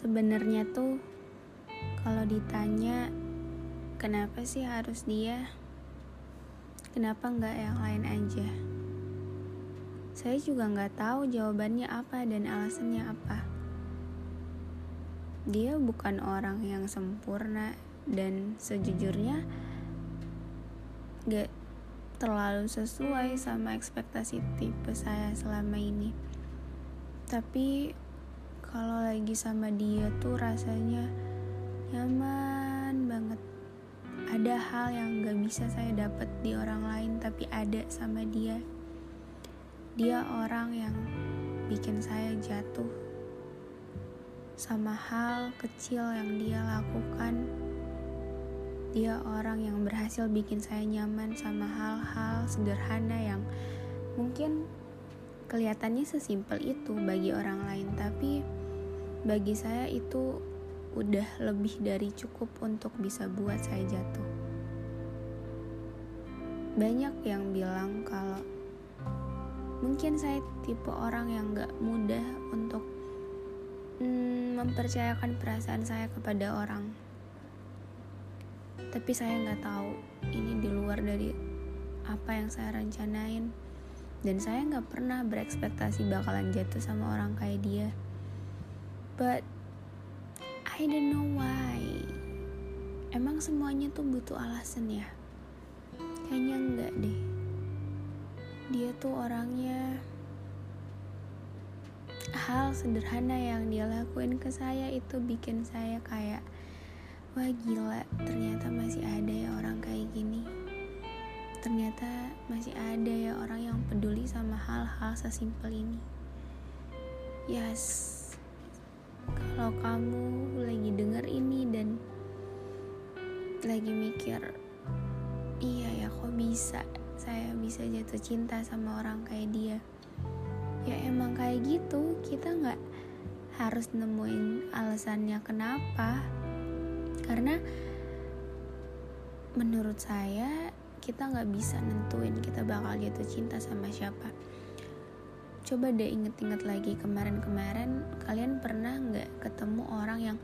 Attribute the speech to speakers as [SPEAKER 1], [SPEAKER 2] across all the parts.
[SPEAKER 1] Sebenarnya tuh kalau ditanya kenapa sih harus dia? Kenapa nggak yang lain aja? Saya juga nggak tahu jawabannya apa dan alasannya apa. Dia bukan orang yang sempurna dan sejujurnya gak terlalu sesuai sama ekspektasi tipe saya selama ini. Tapi kalau lagi sama dia tuh rasanya nyaman banget. Ada hal yang gak bisa saya dapat di orang lain tapi ada sama dia. Dia orang yang bikin saya jatuh sama hal kecil yang dia lakukan. Dia orang yang berhasil bikin saya nyaman sama hal-hal sederhana yang mungkin kelihatannya sesimpel itu bagi orang lain tapi bagi saya itu udah lebih dari cukup untuk bisa buat saya jatuh. Banyak yang bilang kalau mungkin saya tipe orang yang gak mudah untuk hmm, mempercayakan perasaan saya kepada orang. Tapi saya nggak tahu ini di luar dari apa yang saya rencanain dan saya nggak pernah berekspektasi bakalan jatuh sama orang kayak dia but I don't know why. Emang semuanya tuh butuh alasan ya? Kayaknya enggak deh. Dia tuh orangnya hal sederhana yang dia lakuin ke saya itu bikin saya kayak wah gila ternyata masih ada ya orang kayak gini. Ternyata masih ada ya orang yang peduli sama hal-hal sesimpel ini. Yes kalau kamu lagi denger ini dan lagi mikir iya ya kok bisa saya bisa jatuh cinta sama orang kayak dia? Ya emang kayak gitu. Kita nggak harus nemuin alasannya kenapa. Karena menurut saya kita nggak bisa nentuin kita bakal jatuh cinta sama siapa coba deh inget-inget lagi kemarin-kemarin kalian pernah nggak ketemu orang yang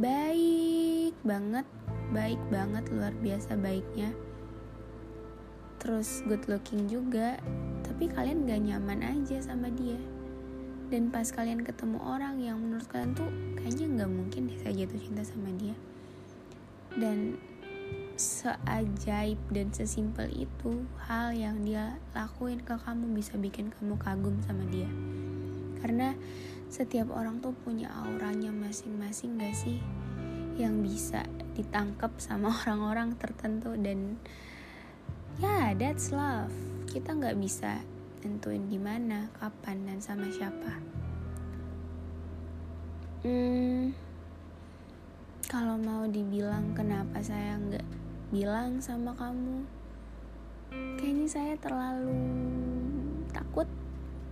[SPEAKER 1] baik banget baik banget luar biasa baiknya? Terus good looking juga tapi kalian gak nyaman aja sama dia. Dan pas kalian ketemu orang yang menurut kalian tuh kayaknya nggak mungkin deh saya jatuh cinta sama dia. Dan seajaib dan sesimpel itu hal yang dia lakuin ke kamu bisa bikin kamu kagum sama dia. Karena setiap orang tuh punya auranya masing-masing gak sih? Yang bisa ditangkap sama orang-orang tertentu dan ya yeah, that's love. Kita nggak bisa tentuin di mana kapan dan sama siapa. Hmm, kalau mau dibilang kenapa saya nggak bilang sama kamu kayaknya saya terlalu takut.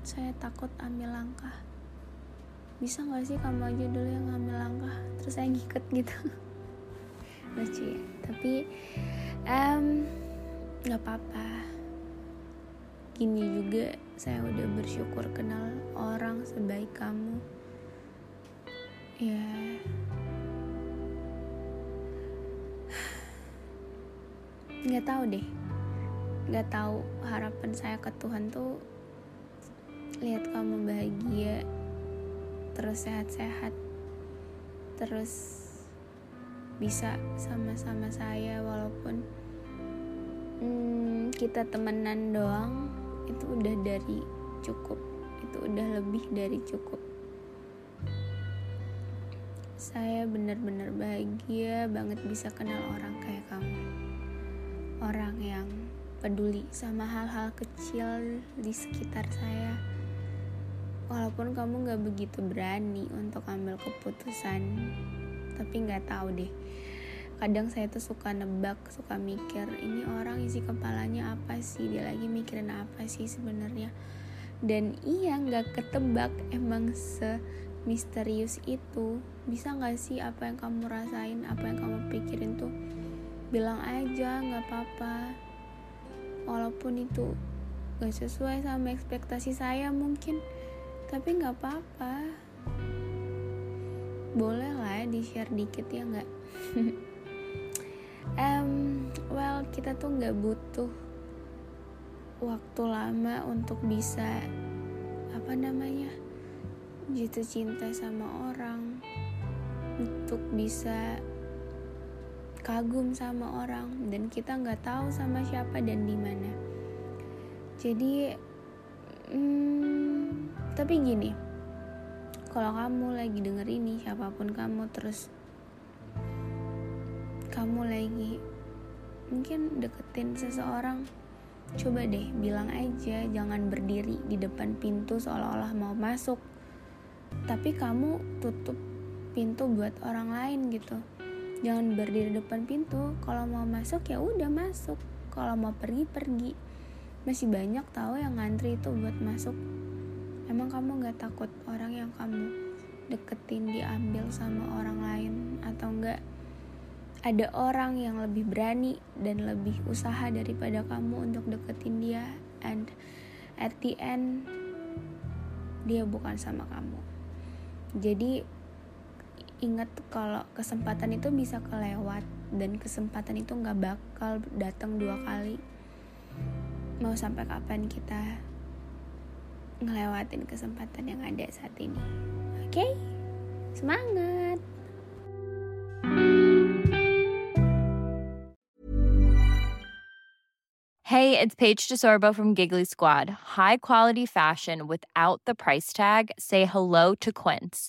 [SPEAKER 1] Saya takut ambil langkah. Bisa gak sih kamu aja dulu yang ngambil langkah? Terus saya ngikut gitu. Lucu ya. Tapi um, nggak apa-apa. Gini juga saya udah bersyukur kenal orang sebaik kamu. Ya nggak tahu deh nggak tahu harapan saya ke Tuhan tuh lihat kamu bahagia terus sehat-sehat terus bisa sama-sama saya walaupun hmm, kita temenan doang itu udah dari cukup itu udah lebih dari cukup saya benar-benar bahagia banget bisa kenal orang kayak kamu. Orang yang peduli sama hal-hal kecil di sekitar saya. Walaupun kamu gak begitu berani untuk ambil keputusan, tapi gak tahu deh. Kadang saya tuh suka nebak, suka mikir, ini orang isi kepalanya apa sih? Dia lagi mikirin apa sih sebenarnya? Dan iya gak ketebak emang se misterius itu bisa gak sih apa yang kamu rasain apa yang kamu pikirin tuh bilang aja gak apa-apa. Walaupun itu gak sesuai sama ekspektasi saya mungkin tapi gak apa-apa. Boleh lah di share dikit ya gak um, well kita tuh gak butuh waktu lama untuk bisa apa namanya jatuh cinta sama orang. Untuk bisa kagum sama orang dan kita nggak tahu sama siapa dan di mana. Jadi hmm, tapi gini kalau kamu lagi denger ini siapa pun kamu terus kamu lagi mungkin deketin seseorang coba deh bilang aja jangan berdiri di depan pintu seolah-olah mau masuk. Tapi kamu tutup pintu buat orang lain gitu jangan berdiri depan pintu. Kalau mau masuk ya udah masuk. Kalau mau pergi pergi. Masih banyak tahu yang ngantri itu buat masuk. Emang kamu nggak takut orang yang kamu deketin diambil sama orang lain? Atau enggak ada orang yang lebih berani dan lebih usaha daripada kamu untuk deketin dia? And at the end dia bukan sama kamu. Jadi ingat kalau kesempatan itu bisa kelewat dan kesempatan itu nggak bakal datang dua kali mau sampai kapan kita ngelewatin kesempatan yang ada saat ini oke okay? semangat
[SPEAKER 2] Hey, it's Paige DeSorbo from Giggly Squad. High quality fashion without the price tag. Say hello to Quince.